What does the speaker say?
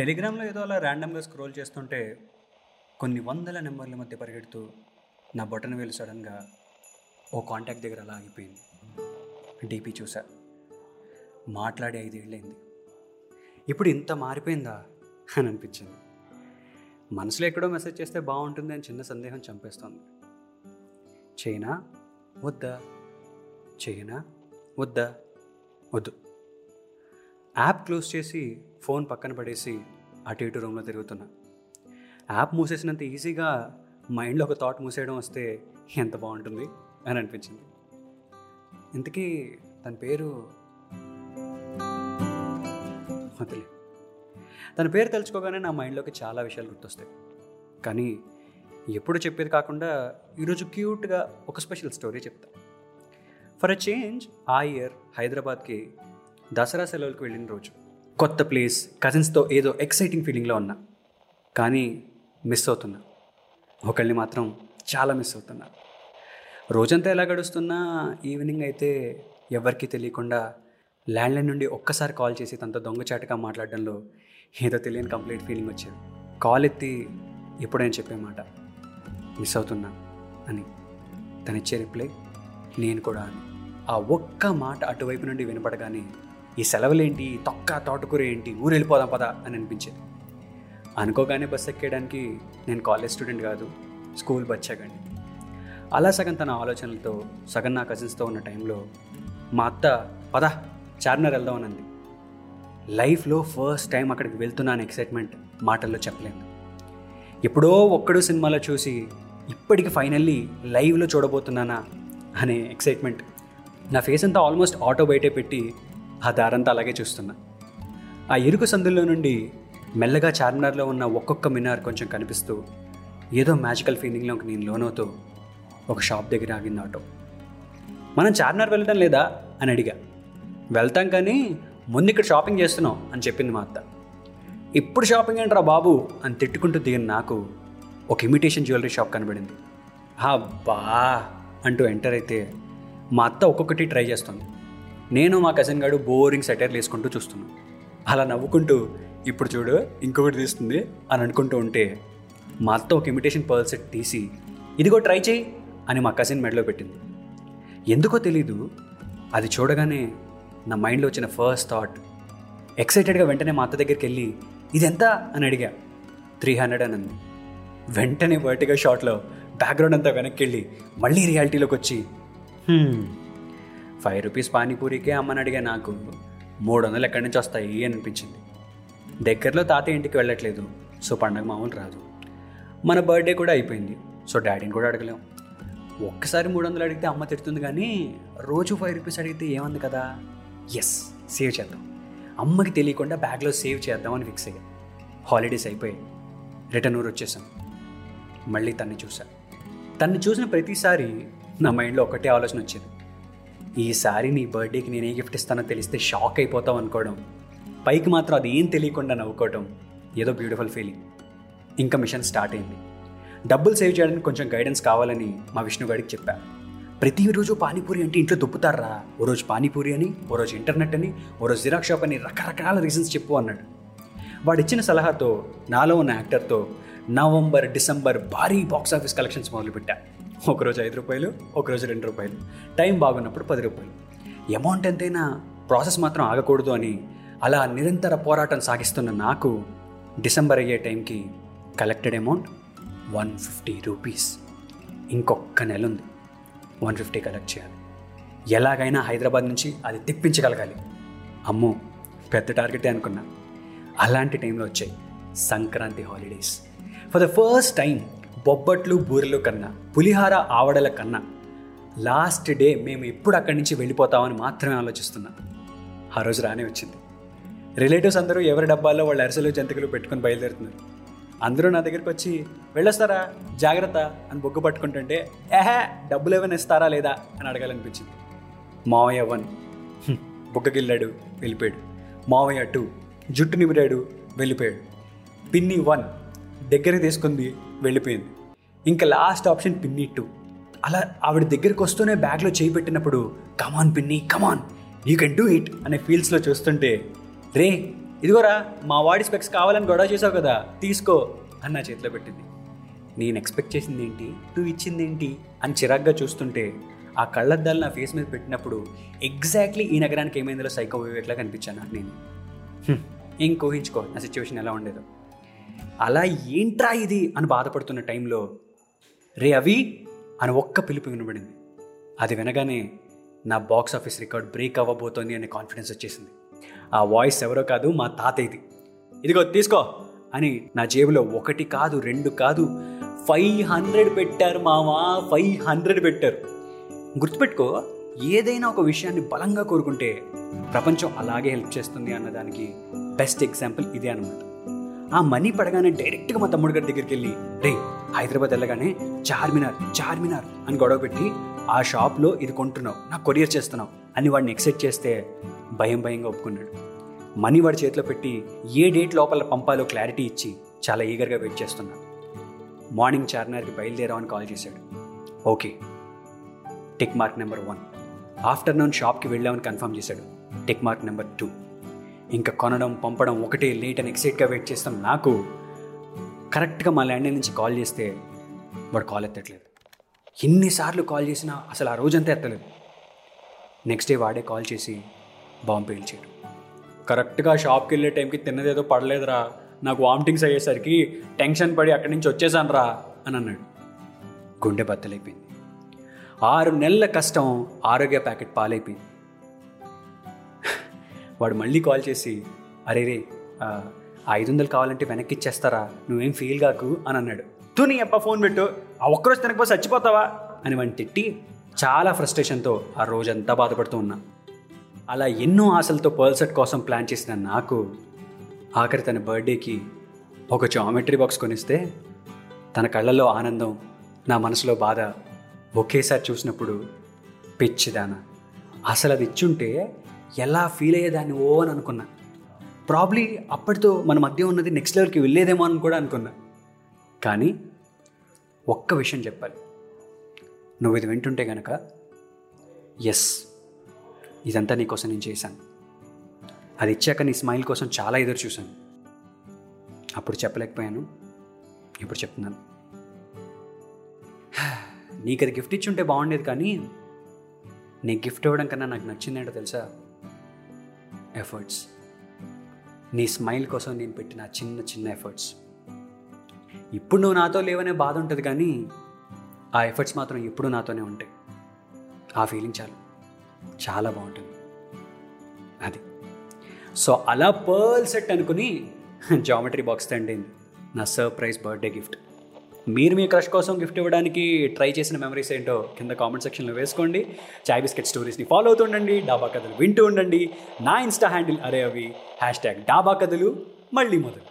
టెలిగ్రామ్లో ఏదో అలా ర్యాండమ్గా స్క్రోల్ చేస్తుంటే కొన్ని వందల నెంబర్ల మధ్య పరిగెడుతూ నా బటన్ వేలు సడన్గా ఓ కాంటాక్ట్ దగ్గర అలా ఆగిపోయింది. డీపీ చూసా. మాట్లాడి ఐదేళ్ళైంది ఇప్పుడు ఇంత మారిపోయిందా అని అనిపించింది. మనసులో ఎక్కడో మెసేజ్ చేస్తే బాగుంటుంది అని చిన్న సందేహం చంపేస్తుంది. చైనా వద్దా? చైనా వద్దా? వద్దు. యాప్ క్లోజ్ చేసి ఫోన్ పక్కన పడేసి అటు ఇటు రూమ్లో తిరుగుతున్నా. యాప్ మూసేసినంత ఈజీగా మైండ్లో ఒక థాట్ మూసేయడం వస్తే ఎంత బాగుంటుంది అని అనిపించింది. ఇంతకీ తన పేరు? వదిలే. తన పేరు తెలుసుకోగానే నా మైండ్లోకి చాలా విషయాలు గుర్తొస్తాయి. కానీ ఎప్పుడు చెప్పేది కాకుండా ఈరోజు క్యూట్గా ఒక స్పెషల్ స్టోరీ చెప్తా. ఫర్ అ చేంజ్ ఆ ఇయర్ హైదరాబాద్కి దసరా సెలవులకు వెళ్ళిన రోజు. కొత్త ప్లేస్ కజిన్స్తో ఏదో ఎక్సైటింగ్ ఫీలింగ్లో ఉన్నా. కానీ మిస్ అవుతున్నా. ఒకళ్ళని మాత్రం చాలా మిస్ అవుతున్నా. రోజంతా ఎలా గడుస్తున్నా ఈవినింగ్ అయితే ఎవరికీ తెలియకుండా ల్యాండ్లైన్ నుండి ఒక్కసారి కాల్ చేసి తనతో దొంగచాటుగా మాట్లాడడంలో ఏదో తెలియని కంప్లీట్ ఫీలింగ్ వచ్చేది. కాల్ ఎత్తి ఎప్పుడైనా చెప్పే మాట మిస్ అవుతున్నా అని. తనిచ్చే రిప్లై నేను కూడా అని. ఆ ఒక్క మాట అటువైపు నుండి వినపడగానే ఈ సెలవులేంటి? తొక్క తోటకూర ఏంటి? ఊరు వెళ్ళిపోదాం పదా అని అనిపించేది. అనుకోగానే బస్ ఎక్కేయడానికి నేను కాలేజ్ స్టూడెంట్ కాదు స్కూల్ బచ్చాగండి అలా సగం తన ఆలోచనలతో సగం నా కజిన్స్తో ఉన్న టైంలో మా అత్త పద చార్మినార్ వెళ్దాం అంది. లైఫ్లో ఫస్ట్ టైం అక్కడికి వెళ్తున్నాను ఎక్సైట్మెంట్ మాటల్లో చెప్పలేను ఎప్పుడో ఒక్కడు సినిమాలో చూసి ఇప్పటికి ఫైనల్లీ లైవ్లో చూడబోతున్నానా అనే ఎక్సైట్మెంట్ నా ఫేస్ అంతా ఆల్మోస్ట్ ఆటో బయటే పెట్టి ఆ దారంతా అలాగే చూస్తున్నా. ఆ ఇరుకు సందుల్లో నుండి మెల్లగా చార్మినార్లో ఉన్న ఒక్కొక్క మినార్ కొంచెం కనిపిస్తూ ఏదో మ్యాజికల్ ఫీలింగ్లోకి నేను లోనవుతూ ఒక షాప్ దగ్గర ఆగింది ఆటో. మనం చార్మినార్ వెళ్ళడం లేదా? అని అడిగా. వెళ్తాం కానీ ముందు ఇక్కడ షాపింగ్ చేస్తున్నాం అని చెప్పింది మా అత్త. ఇప్పుడు షాపింగ్ ఏంట్రా బాబు? అని తిట్టుకుంటూ దిగిన నాకు ఒక ఇమిటేషన్ జ్యువెలరీ షాప్ కనబడింది. బా అంటూ ఎంటర్ అయితే మా అత్త ఒక్కొక్కటి ట్రై చేస్తుంది. నేను మా కజిన్ గాడు బోరింగ్ సెటైర్లు వేసుకుంటూ చూస్తున్నాం. అలా నవ్వుకుంటూ ఇప్పుడు చూడు ఇంకొకటి తీస్తుంది అని అనుకుంటూ ఉంటే మా అత్త ఒక ఇమిటేషన్ పర్ల్ సెట్ తీసి ఇదిగో ట్రై చేయి అని మా కజిన్ మెడలో పెట్టింది. ఎందుకో తెలీదు అది చూడగానే నా మైండ్లో వచ్చిన ఫస్ట్ థాట్ ఎక్సైటెడ్గా వెంటనే మా అత్త దగ్గరికి వెళ్ళి ఇది ఎంత అని అడిగా. త్రీ హండ్రెడ్ అని అంది. వెంటనే వర్టిగా షాట్లో బ్యాక్గ్రౌండ్ అంతా వెనక్కి వెళ్ళి మళ్ళీ రియాలిటీలోకి వచ్చి hmm, ఫైవ్ రూపీస్ పానీపూరికే అమ్మని అడిగా నాకు. మూడు వందలు ఎక్కడి నుంచి వస్తాయి అనిపించింది. దగ్గరలో తాతయ్య ఇంటికి వెళ్ళట్లేదు. సో పండగ మామూలు రాదు. మన బర్త్డే కూడా అయిపోయింది. సో డాడీని కూడా అడగలేం. ఒక్కసారి మూడు వందలు అడిగితే అమ్మ తిడుతుంది కానీ రోజు ఫైవ్ రూపీస్ అడిగితే ఏమంది కదా? ఎస్ సేవ్ చేద్దాం. అమ్మకి తెలియకుండా బ్యాగ్లో సేవ్ చేద్దామని ఫిక్స్ అయ్యా. హాలిడేస్ అయిపోయాయి. రిటర్న్ ఊరు వచ్చేసాం. మళ్ళీ తన్ని చూసా. తన్ని చూసిన ప్రతిసారి నా మైండ్లో ఒకటే ఆలోచన వచ్చేది. ఈసారి నీ బర్త్డేకి నేను గిఫ్ట్ ఇస్తానో తెలిస్తే షాక్ అయిపోతావు అనుకోవడం. పైకి మాత్రం అది ఏం తెలియకుండా నవ్వుకోవడం. ఏదో బ్యూటిఫుల్ ఫీలింగ్ ఇంకా మిషన్ స్టార్ట్ అయింది. డబ్బులు సేవ్ చేయడానికి కొంచెం గైడెన్స్ కావాలని మా విష్ణుగాడికి చెప్పా. ప్రతిరోజు పానీపూరి అంటే ఇంట్లో దుప్పుతారా ఓ రోజు పానీపూరి అని ఓ రోజు ఇంటర్నెట్ అని ఓ రోజు జిరాక్ షాప్ అని రకరకాల రీజన్స్ చెప్పు అన్నాడు. వాడు ఇచ్చిన సలహాతో నాలో ఉన్న యాక్టర్తో నవంబర్ డిసెంబర్ భారీ బాక్స్ ఆఫీస్ కలెక్షన్స్ మొదలుపెట్టా. ఒకరోజు ఐదు రూపాయలు ఒకరోజు రెండు రూపాయలు. టైం బాగున్నప్పుడు పది రూపాయలు. అమౌంట్ ఎంతైనా ప్రాసెస్ మాత్రం ఆగకూడదు అని అలా నిరంతర పోరాటం సాగిస్తున్న నాకు డిసెంబర్ అయ్యే టైంకి collected amount one fifty rupees. ఇంకొక నెల ఉంది వన్ ఫిఫ్టీ కలెక్ట్ చేయాలి. ఎలాగైనా హైదరాబాద్ నుంచి అది తెప్పించగలగాలి. అమ్మో పెద్ద టార్గెటే అనుకున్నా. అలాంటి టైంలో వచ్చాయి Sankranti holidays. For the first time బొబ్బట్లు బూరెలు కన్నా పులిహార ఆవడల కన్నా లాస్ట్ డే మేము ఎప్పుడు అక్కడి నుంచి వెళ్ళిపోతామని మాత్రమే ఆలోచిస్తున్నా. ఆ రోజు రానే వచ్చింది. రిలేటివ్స్ అందరూ ఎవరి డబ్బాల్లో వాళ్ళ అరిసెలు జంతికలు పెట్టుకొని బయలుదేరుతున్నారు. అందరూ నా దగ్గరికి వచ్చి వెళ్ళొస్తారా? జాగ్రత్త అని బొగ్గు పట్టుకుంటుంటే ఏహే డబ్బులు ఏమైనా ఇస్తారా లేదా? అని అడగాలనిపించింది. మావయ్య వన్ హ్మ్, బుగ్గగిల్లాడు వెళ్ళిపోయాడు. మావయ్య టూ జుట్టు నిమిరాడు వెళ్ళిపోయాడు. పిన్ని వన్ దగ్గర తీసుకుంది వెళ్ళిపోయింది. ఇంకా లాస్ట్ ఆప్షన్ పిన్ని టూ అలా ఆవిడ దగ్గరికి వస్తూనే బ్యాగ్లో చేయి పెట్టినప్పుడు కమాన్ పిన్ని come on you can do it అనే ఫీల్స్లో చూస్తుంటే రే ఇదిగోరా మా వాడి స్పెక్స్ కావాలని గొడవ చేసావు కదా తీసుకో అని నా చేతిలో పెట్టింది. నేను ఎక్స్పెక్ట్ చేసింది ఏంటి నువ్వు ఇచ్చింది ఏంటి అని చిరాగ్గా చూస్తుంటే ఆ కళ్ళద్దాలు నా ఫేస్ మీద పెట్టినప్పుడు ఎగ్జాక్ట్లీ ఈ నగరానికి ఏమైందో సైకో వివేక్లా కనిపించాను నేను. హ్మ్, ఏం కోహించుకో నా సిచ్యువేషన్ ఎలా ఉండేదో. అలా ఏంట్రా ఇది అని బాధపడుతున్న టైంలో రే అవి అని ఒక్క పిలుపు వినబడింది. అది వినగానే నా బాక్స్ ఆఫీస్ రికార్డ్ బ్రేక్ అవ్వబోతోంది అనే కాన్ఫిడెన్స్ వచ్చేసింది. ఆ వాయిస్ ఎవరో కాదు మా తాతయ్యది. ఇదిగో తీసుకో అని నా జేబులో ఒకటి కాదు రెండు కాదు ఫైవ్ హండ్రెడ్ పెట్టారు మామా ఫైవ్ హండ్రెడ్ పెట్టారు. గుర్తుపెట్టుకో ఏదైనా ఒక విషయాన్ని బలంగా కోరుకుంటే ప్రపంచం అలాగే హెల్ప్ చేస్తుంది అన్నదానికి బెస్ట్ ఎగ్జాంపుల్ ఇదే అనమాట ఆ మనీ పడగానే డైరెక్ట్గా మా తమ్ముడు గారి దగ్గరికి వెళ్ళి రే హైదరాబాద్ వెళ్ళగానే చార్మినార్ చార్మినార్ అని గొడవ పెట్టి ఆ షాప్లో ఇది కొంటున్నావు నాకు కొరియర్ చేస్తున్నావు అని వాడిని ఎక్సెప్ట్ చేస్తే భయం భయంగా ఒప్పుకున్నాడు. మనీ వాడి చేతిలో పెట్టి ఏ డేట్ లోపల పంపాలో క్లారిటీ ఇచ్చి చాలా ఈగర్గా వెయిట్ చేస్తున్నా. మార్నింగ్ చార్మినార్కి బయలుదేరామని కాల్ చేశాడు. Okay tick mark number one. Afternoon షాప్కి వెళ్ళామని కన్ఫర్మ్ చేశాడు. Tick mark number two. ఇంకా కొనడం పంపడం ఒకటే లేట్ అని ఎక్సైట్గా వెయిట్ చేస్తాం. నాకు కరెక్ట్గా మా ల్యాండ్ నుంచి కాల్ చేస్తే వాడు కాల్ ఎత్తట్లేదు. ఎన్నిసార్లు కాల్ చేసినా అసలు ఆ రోజంతా ఎత్తలేదు. నెక్స్ట్ డే వాడే కాల్ చేసి బాంబు పేల్చాడు కరెక్ట్గా షాప్కి వెళ్ళే టైంకి తిన్నదేదో పడలేదురా. నాకు వామిటింగ్స్ అయ్యేసరికి టెన్షన్ పడి అక్కడి నుంచి వచ్చేసాను రా అని అన్నాడు. గుండె బద్దలైపోయింది. ఆరు నెలల కష్టం ఆరోగ్య ప్యాకెట్ పాలైపోయింది. వాడు మళ్ళీ కాల్ చేసి అరే రే ఐదు వందలు కావాలంటే వెనక్కి ఇచ్చేస్తారా? నువ్వేం ఫీల్ కాకు అని అన్నాడు. తూ నీ అప్ప ఫోన్ పెట్టు. ఆ ఒక్కరోజు తినకపోతే చచ్చిపోతావా? అని వాడిని తిట్టి చాలా ఫ్రస్ట్రేషన్తో ఆ రోజంతా బాధపడుతూ ఉన్నా. అలా ఎన్నో ఆశలతో పర్ల్సెట్ కోసం ప్లాన్ చేసిన నాకు ఆఖరి తన బర్త్డేకి ఒక జామెట్రీ బాక్స్ కొనిస్తే తన కళ్ళల్లో ఆనందం నా మనసులో బాధ ఒకేసారి చూసినప్పుడు పిచ్చిదాన. అసలు అది ఇచ్చుంటే ఎలా ఫీల్ అయ్యేదాన్ని ఓ అని అనుకున్నా. ప్రాబ్లీ అప్పటితో మన మధ్య ఉన్నది నెక్స్ట్ లెవెల్కి వెళ్ళేదేమో అని కూడా అనుకున్నా. కానీ ఒక్క విషయం చెప్పాలి. నువ్వు ఇది వింటుంటే కనుక ఎస్ ఇదంతా నీకోసం నేను చేశాను. అది ఇచ్చాక నీ స్మైల్ కోసం చాలా ఎదురు చూశాను. అప్పుడు చెప్పలేకపోయాను. ఇప్పుడు చెప్తున్నాను. నీకు అది గిఫ్ట్ ఇచ్చుంటే బాగుండేది కానీ నీకు గిఫ్ట్ ఇవ్వడం కన్నా నాకు నచ్చిందేంటో తెలుసా? ఎఫర్ట్స్ నీ స్మైల్ కోసం నేను పెట్టిన చిన్న చిన్న ఎఫర్ట్స్ ఇప్పుడు నువ్వు నాతో లేవనే బాధ ఉంటుంది కానీ ఆ ఎఫర్ట్స్ మాత్రం ఎప్పుడూ నాతోనే ఉంటాయి. ఆ ఫీలింగ్ చాలు. చాలా బాగుంటుంది. అది. సో అలా పర్ల్ సెట్ అనుకుని జామెట్రీ బాక్స్ తండింది నా సర్ప్రైజ్ బర్త్డే గిఫ్ట్ మీరు మీ క్రష్ కోసం గిఫ్ట్ ఇవ్వడానికి ట్రై చేసిన మెమరీస్ ఏంటో కింద కామెంట్ సెక్షన్లో వేసుకోండి. చాయ్ బిస్కెట్ స్టోరీస్ని ఫాలో అవుతూ ఉండండి. డాబా కథలు వింటూ ఉండండి. నా ఇన్స్టా హ్యాండిల్ అరే అవి హ్యాష్ ట్యాగ్ డాబా కథలు మళ్ళీ మొదలు.